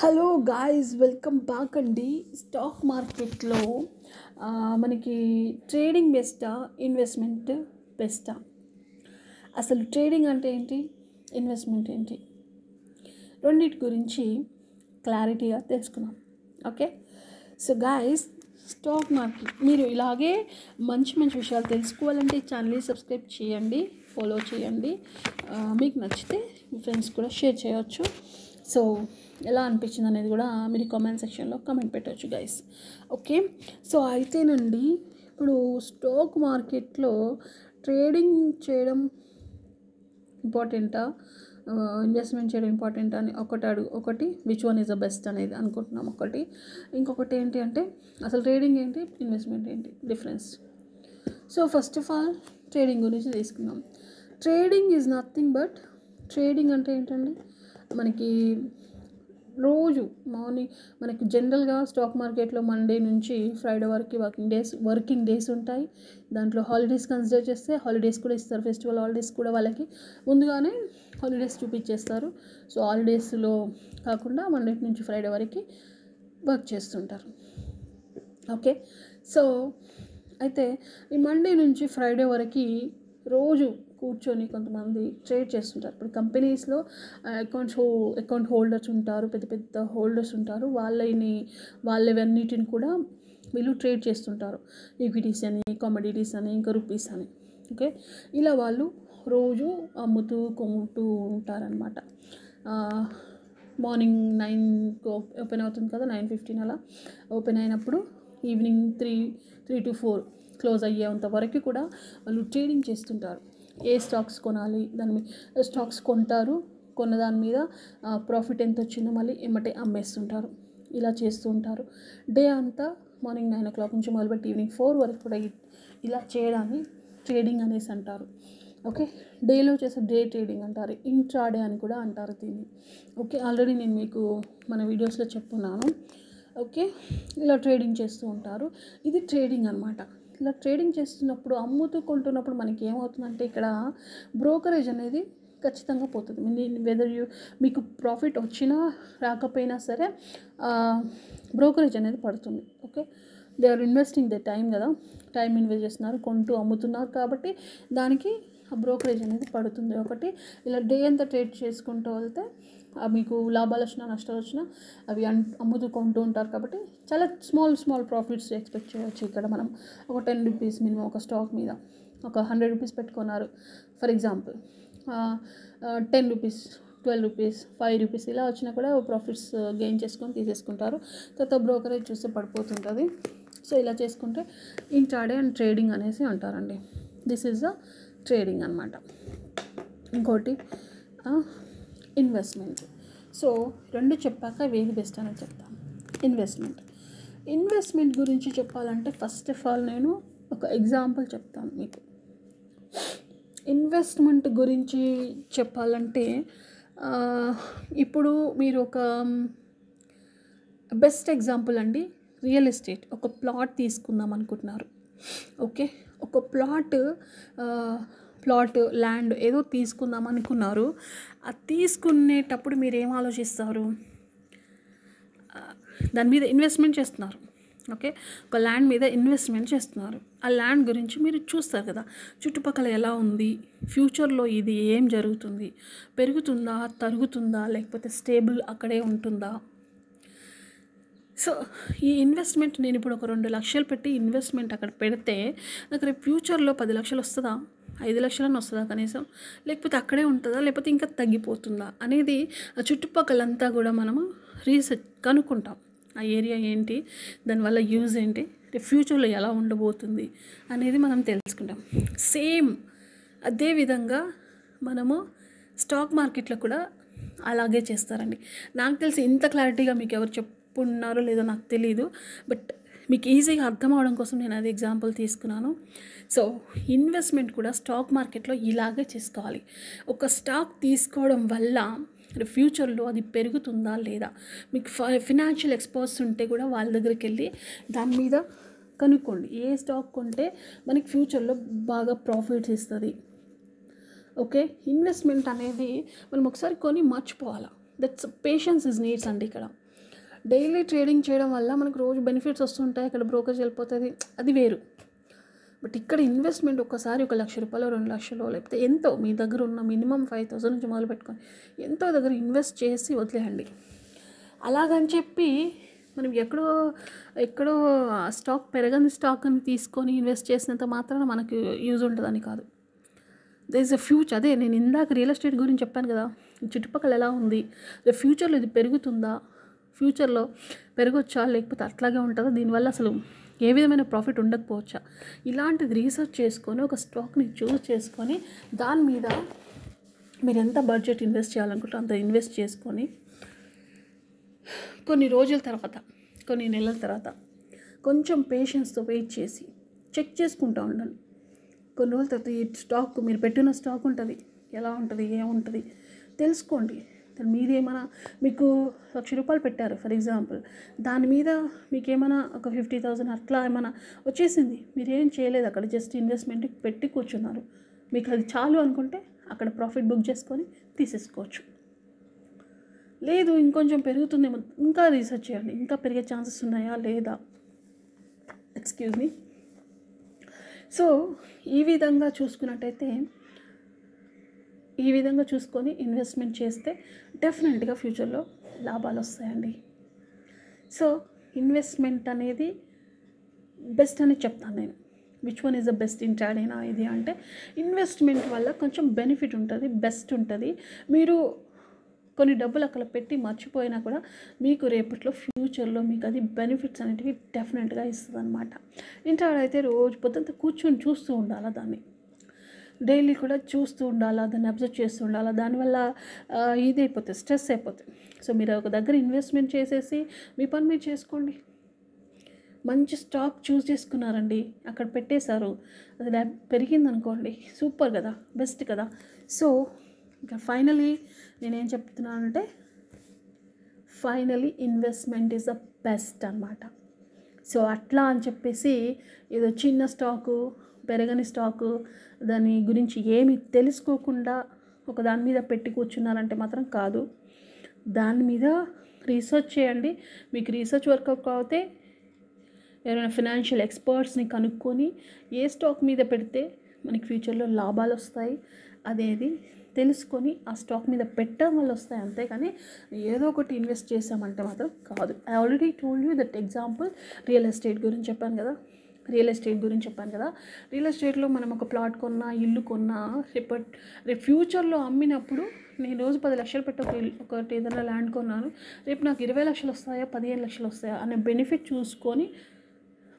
Hello guys welcome back అండి. Stock మార్కెట్లో మనకి ట్రేడింగ్ బెస్టా ఇన్వెస్ట్మెంట్ బెస్టా అసలు ట్రేడింగ్ అంటే ఏంటి? ఇన్వెస్ట్మెంట్ ఏంటి? రెండింటి గురించి క్లారిటీగా తెలుసుకున్నాం okay so guys stock market మీరు ఇలాగే మంచి మంచి విషయాలు తెలుసుకోవాలంటే ఛానల్ని సబ్స్క్రైబ్ చేయండి ఫాలో చేయండి. మీకు నచ్చితే మీ ఫ్రెండ్స్ కూడా షేర్ చేయవచ్చు సో ఎలా అనిపించింది అనేది కూడా మీరు కామెంట్ సెక్షన్లో కామెంట్ పెట్టవచ్చు గైస్ ఓకే సో అయితేనండి ఇప్పుడు స్టాక్ మార్కెట్లో ట్రేడింగ్ చేయడం ఇంపార్టెంటా ఇన్వెస్ట్మెంట్ చేయడం ఇంపార్టెంట్ అని ఒకటి అడుగు ఒకటి which one is the best అనేది అనుకుంటున్నాం ఒకటి. ఇంకొకటి ఏంటి అంటే అసలు ట్రేడింగ్ ఏంటి ఇన్వెస్ట్మెంట్ ఏంటి difference so first of all trading గురించి తీసుకుందాం trading is nothing but trading అంటే ఏంటండి? మనకి రోజు మార్నింగ్ మనకి జనరల్గా స్టాక్ మార్కెట్లో మండే నుంచి ఫ్రైడే వరకు వర్కింగ్ డేస్ వర్కింగ్ డేస్ ఉంటాయి. దాంట్లో హాలిడేస్ కన్సిడర్ చేస్తే హాలిడేస్ కూడా ఇస్తారు. ఫెస్టివల్ హాలిడేస్ కూడా వాళ్ళకి ముందుగానే హాలిడేస్ చూపించేస్తారు. సో హాలిడేస్లో కాకుండా మండే నుంచి ఫ్రైడే వరకు వర్క్ చేస్తుంటారు. ఓకే? సో అయితే ఈ మండే నుంచి ఫ్రైడే వరకు రోజు కూర్చొని కొంతమంది ట్రేడ్ చేస్తుంటారు. ఇప్పుడు కంపెనీస్లో అకౌంట్స్ హో అకౌంట్ హోల్డర్స్ ఉంటారు పెద్ద పెద్ద హోల్డర్స్ ఉంటారు. వాళ్ళని వాళ్ళవన్నిటిని కూడా వీళ్ళు ట్రేడ్ చేస్తుంటారు. ఈక్విటీస్ అని కామోడిటీస్ అని ఇంకా రూపీస్ అని. ఓకే? ఇలా వాళ్ళు రోజు అమ్ముతూ కొమ్ముతూ ఉంటారనమాట మార్నింగ్ నైన్ ఓపెన్ అవుతుంది కదా నైన్ ఫిఫ్టీన్ అలా. ఓపెన్ అయినప్పుడు evening three three to four close అయ్యేంత వరకు కూడా వాళ్ళు ట్రేడింగ్ చేస్తుంటారు. ఏ స్టాక్స్ కొనాలి దాని మీద స్టాక్స్ కొంటారు కొన్న దాని మీద ప్రాఫిట్ ఎంత వచ్చిందో మళ్ళీ ఎమ్మటే అమ్మేస్తుంటారు. ఇలా చేస్తూ ఉంటారు డే అంతా మార్నింగ్ నైన్ ఓ క్లాక్ నుంచి మొదలుపెట్టి ఈవినింగ్ ఫోర్ వరకు కూడా ఇలా చేయడాన్ని ట్రేడింగ్ అనేసి అంటారు. ఓకే? డేలో చేసే డే ట్రేడింగ్ అంటారు. ఇంట్రాడే అని కూడా అంటారు దీన్ని. ఓకే? ఆల్రెడీ నేను మీకు మన వీడియోస్లో చెప్పున్నాను. ఓకే? ఇలా ట్రేడింగ్ చేస్తూ ఉంటారు. ఇది ట్రేడింగ్ అనమాట ఇలా ట్రేడింగ్ చేస్తున్నప్పుడు అమ్ముతూ కొంటున్నప్పుడు మనకి ఏమవుతుందంటే ఇక్కడ బ్రోకరేజ్ అనేది ఖచ్చితంగా పోతుంది. వెదర్ యూ మీకు ప్రాఫిట్ వచ్చినా రాకపోయినా సరే బ్రోకరేజ్ అనేది పడుతుంది. Okay they are investing the time కదా. టైం ఇన్వెస్ట్ చేస్తున్నారు కొంటూ అమ్ముతున్నారు కాబట్టి దానికి ఆ బ్రోకరేజ్ అనేది పడుతుంది. ఒకటి ఇలా డే అంతా ట్రేడ్ చేసుకుంటూ వెళ్తే మీకు లాభాలు వచ్చినా నష్టాలు వచ్చినా అవి అన్ అమ్ముతూ కొంటూ ఉంటారు కాబట్టి చాలా స్మాల్ స్మాల్ ప్రాఫిట్స్ ఎక్స్పెక్ట్ చేయవచ్చు ఇక్కడ మనం. ఒక టెన్ రూపీస్ మినిమం ఒక స్టాక్ మీద. ఒక హండ్రెడ్ రూపీస్ పెట్టుకున్నారు. For example ten rupees twelve rupees five rupees ఇలా వచ్చినా కూడా ప్రాఫిట్స్ గెయిన్ చేసుకొని తీసేసుకుంటారు. తర్వాత బ్రోకరేజ్ చూస్తే పడిపోతుంటుంది. సో ఇలా చేసుకుంటే ఇంట్రాడే అండ్ ట్రేడింగ్ అనేసి అంటారండి. దిస్ ఈజ్ ద ట్రేడింగ్ అనమాట ఇంకోటి ఇన్వెస్ట్మెంట్. సో రెండు చెప్పాక వేది బెస్ట్ అని చెప్తాను ఇన్వెస్ట్మెంట్. ఇన్వెస్ట్మెంట్ గురించి చెప్పాలంటే ఫస్ట్ ఆఫ్ ఆల్ నేను ఒక ఎగ్జాంపుల్ చెప్తాను మీకు. ఇన్వెస్ట్మెంట్ గురించి చెప్పాలంటే ఇప్పుడు మీరు ఒక బెస్ట్ ఎగ్జాంపుల్ అండి రియల్ ఎస్టేట్. ఒక ప్లాట్ తీసుకుందాం అనుకుంటున్నారు. ఓకే? ఒక ప్లాట్ ప్లాట్ ల్యాండ్ ఏదో తీసుకుందాం అనుకున్నారు. అది తీసుకునేటప్పుడు మీరు ఏం ఆలోచిస్తారు? దాని మీద ఇన్వెస్ట్మెంట్ చేస్తున్నారు. ఓకే? ఒక ల్యాండ్ మీద ఇన్వెస్ట్మెంట్ చేస్తున్నారు. ఆ ల్యాండ్ గురించి మీరు చూస్తారు కదా? చుట్టుపక్కల ఎలా ఉంది? ఫ్యూచర్లో ఇది ఏం జరుగుతుంది? పెరుగుతుందా? తరుగుతుందా? లేకపోతే స్టేబుల్ అక్కడే ఉంటుందా? సో ఈ ఇన్వెస్ట్మెంట్ నేను ఇప్పుడు ఒక రెండు లక్షలు పెట్టి ఇన్వెస్ట్మెంట్ అక్కడ పెడితే నాకు రేపు ఫ్యూచర్లో పది లక్షలు వస్తుందా? ఐదు లక్షలని వస్తుందా కనీసం? లేకపోతే అక్కడే ఉంటుందా? లేకపోతే ఇంకా తగ్గిపోతుందా? అనేది ఆ చుట్టుపక్కలంతా కూడా మనము రీసెర్చ్ కనుక్కుంటాం. ఆ ఏరియా ఏంటి? దానివల్ల యూజ్ ఏంటి? ఫ్యూచర్లో ఎలా ఉండబోతుంది? అనేది మనం తెలుసుకుంటాం. సేమ్ అదేవిధంగా మనము స్టాక్ మార్కెట్లో కూడా అలాగే చేస్తారండి. నాకు తెలిసి ఇంత క్లారిటీగా మీకు ఎవరు చెప్పున్నారో లేదో నాకు తెలియదు బట్ మీకు ఈజీగా అర్థం అవడం కోసం నేను అది ఎగ్జాంపుల్ తీసుకున్నాను. సో ఇన్వెస్ట్మెంట్ కూడా స్టాక్ మార్కెట్లో ఇలాగే చేసుకోవాలి. ఒక స్టాక్ తీసుకోవడం వల్ల ఫ్యూచర్లో అది పెరుగుతుందా లేదా? మీకు ఫినాన్షియల్ ఎక్స్పర్ట్స్ ఉంటే కూడా వాళ్ళ దగ్గరికి వెళ్ళి దాని మీద కనుక్కోండి. ఏ స్టాక్ కొంటే మనకి ఫ్యూచర్లో బాగా ప్రాఫిట్స్ ఇస్తుంది. ఓకే ఇన్వెస్ట్మెంట్ అనేది మనం ఒకసారి కొని మర్చిపోవాలా. దట్స్ పేషెన్స్ ఇస్ నీడ్స్ అండి ఇక్కడ. డైలీ ట్రేడింగ్ చేయడం వల్ల మనకు రోజు బెనిఫిట్స్ వస్తుంటాయి అక్కడ బ్రోకర్స్ వెళ్ళిపోతుంది. అది వేరు. బట్ ఇక్కడ ఇన్వెస్ట్మెంట్ ఒక్కసారి ఒక లక్ష రూపాయలు రెండు లక్షలు లేకపోతే ఎంతో మీ దగ్గర ఉన్న మినిమం ఫైవ్ థౌసండ్ నుంచి మొదలు పెట్టుకొని ఎంతో దగ్గర ఇన్వెస్ట్ చేసి వదిలేయండి. అలాగని చెప్పి మనం ఎక్కడో ఎక్కడో స్టాక్ పెరగని స్టాక్ని తీసుకొని ఇన్వెస్ట్ చేసినంత మాత్రాన మనకు యూజ్ ఉంటుందని కాదు. They is a future. అదే నేను ఇందాక రియల్ ఎస్టేట్ గురించి చెప్పాను కదా చుట్టుపక్కల ఎలా ఉంది ఫ్యూచర్లో ఇది పెరుగుతుందా ఫ్యూచర్లో పెరగొచ్చా? లేకపోతే అట్లాగే ఉంటుందా? దీనివల్ల అసలు ఏ విధమైన ప్రాఫిట్ ఉండకపోవచ్చా? ఇలాంటిది రీసెర్చ్ చేసుకొని ఒక స్టాక్ని చూస్ చేసుకొని దాని మీద మీరు ఎంత బడ్జెట్ ఇన్వెస్ట్ చేయాలనుకుంటారో అంత ఇన్వెస్ట్ చేసుకొని కొన్ని రోజుల తర్వాత కొన్ని నెలల తర్వాత కొంచెం పేషెన్స్తో వెయిట్ చేసి చెక్ చేసుకుంటూ ఉండండి. కొన్ని రోజుల తర్వాత ఈ స్టాక్ మీరు పెట్టిన స్టాక్ ఉంటుంది. ఎలా ఉంటుంది? ఏముంటుంది తెలుసుకోండి. దాని మీద ఏమైనా మీకు లక్ష రూపాయలు పెట్టారు ఫర్ ఎగ్జాంపుల్. దాని మీద మీకు ఏమైనా ఒక ఫిఫ్టీ థౌసండ్ అట్లా ఏమైనా వచ్చేసింది. మీరేం చేయలేదు అక్కడ జస్ట్ ఇన్వెస్ట్మెంట్ పెట్టి కూర్చున్నారు. మీకు అది చాలు అనుకుంటే అక్కడ ప్రాఫిట్ బుక్ చేసుకొని తీసేసుకోవచ్చు. లేదు ఇంకొంచెం పెరుగుతుందేమో ఇంకా రీసెర్చ్ చేయండి. ఇంకా పెరిగే ఛాన్సెస్ ఉన్నాయా లేదా? ఎక్స్క్యూజ్ మీ సో ఈ విధంగా చూసుకున్నట్టయితే ఈ విధంగా చూసుకొని ఇన్వెస్ట్మెంట్ చేస్తే డెఫినెట్గా ఫ్యూచర్లో లాభాలు వస్తాయండి. సో ఇన్వెస్ట్మెంట్ అనేది బెస్ట్ అని చెప్తాను నేను. Which one is the best in ట్రాడేనా ఇది అంటే ఇన్వెస్ట్మెంట్ వల్ల కొంచెం బెనిఫిట్ ఉంటుంది బెస్ట్ ఉంటుంది. మీరు కొన్ని డబ్బులు అక్కడ పెట్టి మర్చిపోయినా కూడా మీకు రేపట్లో ఫ్యూచర్లో మీకు అది బెనిఫిట్స్ అనేటివి డెఫినెట్గా ఇస్తుంది అనమాట ఇంటర్ అయితే రోజు పొద్దుంత కూర్చొని చూస్తూ ఉండాలా దాన్ని? డైలీ కూడా చూస్తూ ఉండాలా దాన్ని అబ్జర్వ్ చేస్తూ ఉండాలా దానివల్ల ఇది అయిపోతుంది స్ట్రెస్ అయిపోతుంది. సో మీరు ఒక దగ్గర ఇన్వెస్ట్మెంట్ చేసేసి మీ పని మీరు చేసుకోండి. మంచి స్టాక్ చూస్ చేసుకున్నారండి అక్కడ పెట్టేశారు అది ల్యాబ్ పెరిగింది అనుకోండి సూపర్ కదా బెస్ట్ కదా. సో ఇంకా ఫైనలీ నేనేం చెప్తున్నానంటే finally investment is the best అనమాట సో అట్లా అని చెప్పేసి ఏదో చిన్న స్టాకు పెరగని స్టాకు దాని గురించి ఏమి తెలుసుకోకుండా ఒక దాని మీద పెట్టి కూర్చున్నారంటే మాత్రం కాదు. దాని మీద రీసెర్చ్ చేయండి. మీకు రీసెర్చ్ వర్కౌట్ అవుతే ఎవరైనా ఫినాన్షియల్ ఎక్స్పర్ట్స్ని కనుక్కొని ఏ స్టాక్ మీద పెడితే మనకి ఫ్యూచర్లో లాభాలు వస్తాయి అనేది తెలుసుకొని ఆ స్టాక్ మీద పెట్టడం వల్ల వస్తాయి. అంతేకాని ఏదో ఒకటి ఇన్వెస్ట్ చేసామంటే మాత్రం కాదు. I already told you that example real estate గురించి చెప్పాను కదా. రియల్ ఎస్టేట్ గురించి చెప్పాను కదా. రియల్ ఎస్టేట్లో మనం ఒక ప్లాట్ కొన్నా ఇల్లు కొన్నా రేపటి రేపు ఫ్యూచర్లో అమ్మినప్పుడు నేను రోజు పది లక్షలు పెట్టి ఒక ఒకటి ఏదైనా ల్యాండ్ కొన్నాను. రేపు నాకు ఇరవై లక్షలు వస్తాయా పదిహేను లక్షలు వస్తాయా అనే బెనిఫిట్ చూసుకొని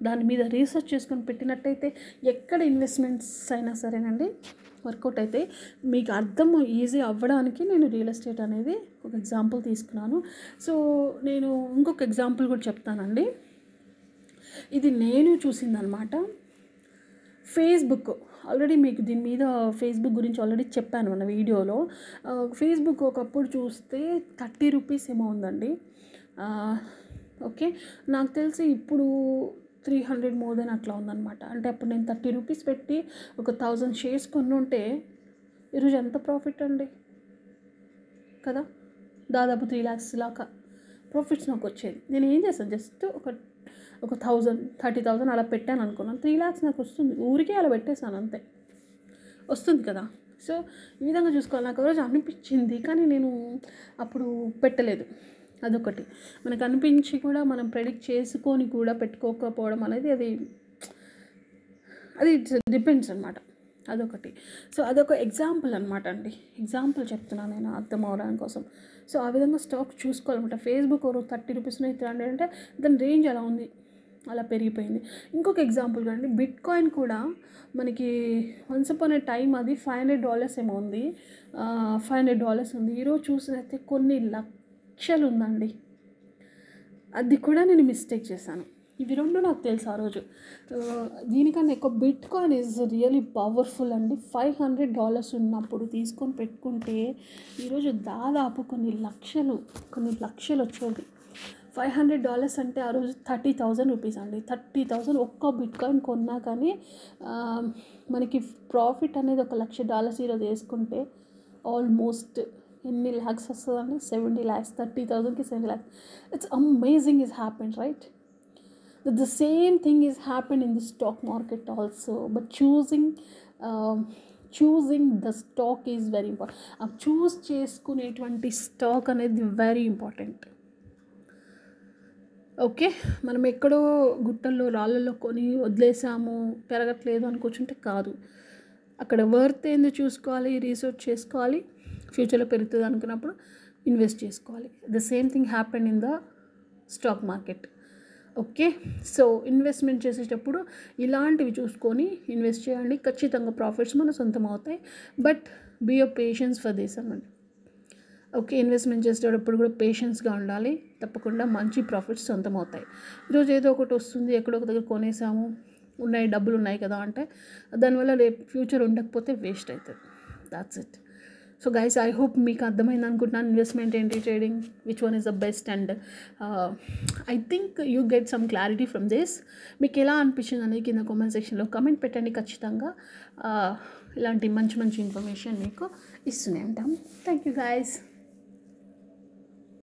దాని మీద రీసెర్చ్ చేసుకొని పెట్టినట్టయితే ఎక్కడ ఇన్వెస్ట్మెంట్స్ అయినా సరేనండి వర్కౌట్ అయితే మీకు అర్థం ఈజీ అవ్వడానికి నేను రియల్ ఎస్టేట్ అనేది ఒక ఎగ్జాంపుల్ తీసుకున్నాను. సో నేను ఇంకొక ఎగ్జాంపుల్ కూడా చెప్తానండి. ఇది నేను చూసిందనమాట. ఫేస్బుక్ ఆల్రెడీ మీకు దీని మీద ఫేస్బుక్ గురించి ఆల్రెడీ చెప్పాను మన వీడియోలో. ఫేస్బుక్ ఒకప్పుడు చూస్తే థర్టీ రూపీస్ ఏమో ఉందండి. ఓకే. నాకు తెలిసి ఇప్పుడు త్రీ హండ్రెడ్ మోర్ దెన్ అట్లా ఉందన్నమాట అంటే అప్పుడు నేను థర్టీ రూపీస్ పెట్టి ఒక థౌజండ్ షేర్స్ కొన్ని ఉంటే ఈరోజు ఎంత ప్రాఫిట్ అండి? కదా? దాదాపు త్రీ ల్యాక్స్ లాగా. ప్రాఫిట్స్ నాకు వచ్చేది. నేను ఏం చేస్తాను? జస్ట్ ఒక ఒక థౌజండ్ థర్టీ థౌజండ్ అలా పెట్టాను అనుకున్నాను. త్రీ ల్యాక్స్ నాకు వస్తుంది. ఊరికే అలా పెట్టేశాను అంతే. వస్తుంది కదా? సో ఈ విధంగా చూసుకోవాలి. నాకు రోజు అనిపించింది కానీ నేను అప్పుడు పెట్టలేదు. అదొకటి. మనకు అనిపించి కూడా మనం ప్రెడిక్ట్ చేసుకొని కూడా పెట్టుకోకపోవడం అనేది అది అది డిపెండ్స్ అనమాట అదొకటి. సో అదొక ఎగ్జాంపుల్ అనమాట అండి. ఎగ్జాంపుల్ చెప్తున్నాను నేను అర్థం అవడానికి కోసం. సో ఆ విధంగా స్టాక్ చూసుకోవాలన్నమాట. ఫేస్బుక్ ఒక థర్టీ రూపీస్ త్రీ హండ్రెడ్ అంటే దాని రేంజ్ అలా ఉంది? అలా పెరిగిపోయింది. ఇంకొక ఎగ్జాంపుల్ కండి బిట్ కాయిన్ కూడా మనకి వన్స్ అపాన్ ఏ టైం అది ఫైవ్ హండ్రెడ్ డాలర్స్ ఏమో ఉంది. ఫైవ్ హండ్రెడ్ డాలర్స్ ఉంది. ఈరోజు చూసినైతే కొన్ని లక్షలు ఉందండి. అది కూడా నేను మిస్టేక్ చేశాను. ఇవి రెండు నాకు తెలుసు ఆ రోజు. దీనికన్నా ఎక్కువ bitcoin is really powerful అండి. ఫైవ్ హండ్రెడ్ డాలర్స్ ఉన్నప్పుడు తీసుకొని పెట్టుకుంటే ఈరోజు దాదాపు కొన్ని లక్షలు కొన్ని లక్షలు వచ్చేది. ఫైవ్ హండ్రెడ్ డాలర్స్ అంటే ఆ రోజు థర్టీ థౌజండ్ రూపీస్ అండి. థర్టీ థౌజండ్ ఒక్క బిట్ కాయిన్ కొన్నా కానీ మనకి ప్రాఫిట్ అనేది ఒక లక్ష డాలర్స్ ఈరోజు వేసుకుంటే ఆల్మోస్ట్ ఎన్ని ల్యాక్స్ వస్తుందండి? సెవెంటీ ల్యాక్స్ థర్టీ థౌజండ్కి seventy lakhs it's amazing is happen right the same thing is happened in the stock market also. But choosing um, choosing the stock is very important. Uh, ఆ choose చేసుకునేటువంటి stock అనేది very important okay మనం ఎక్కడో గుట్టల్లో రాళ్ళల్లో కొని వదిలేసాము పెరగట్లేదు అని కూర్చుంటే కాదు. అక్కడ వర్త్ ఏందో చూసుకోవాలి రీసెర్చ్ చేసుకోవాలి ఫ్యూచర్లో పెరుగుతుంది అనుకున్నప్పుడు ఇన్వెస్ట్ చేసుకోవాలి. The same thing happen in the stock market okay? So investment చేసేటప్పుడు ఇలాంటివి చూసుకొని ఇన్వెస్ట్ చేయండి. ఖచ్చితంగా ప్రాఫిట్స్ మన సొంతం అవుతాయి. But be a patience for this అన్నమాట ఓకే ఇన్వెస్ట్మెంట్ చేసేటప్పుడు కూడా పేషెన్స్గా ఉండాలి. తప్పకుండా మంచి ప్రాఫిట్స్ సొంతం అవుతాయి. ఈరోజు ఏదో ఒకటి వస్తుంది ఎక్కడో ఒక దగ్గర కొనేసాము ఉన్నాయి డబ్బులు ఉన్నాయి కదా అంటే దానివల్ల రేపు ఫ్యూచర్ ఉండకపోతే వేస్ట్ అవుతుంది. That's it so guys I hope మీకు అర్థమైంది అనుకుంటున్నాను. ఇన్వెస్ట్మెంట్ ఏంటి trading which one is the best and I think you get some clarity from this మీకు ఎలా అనిపించింది అనేది కింద కామెంట్ సెక్షన్లో కమెంట్ పెట్టండి ఖచ్చితంగా. Uh, ఇలాంటి మంచి మంచి ఇన్ఫర్మేషన్ మీకు ఇస్తూనే ఉంటాం. Thank you guys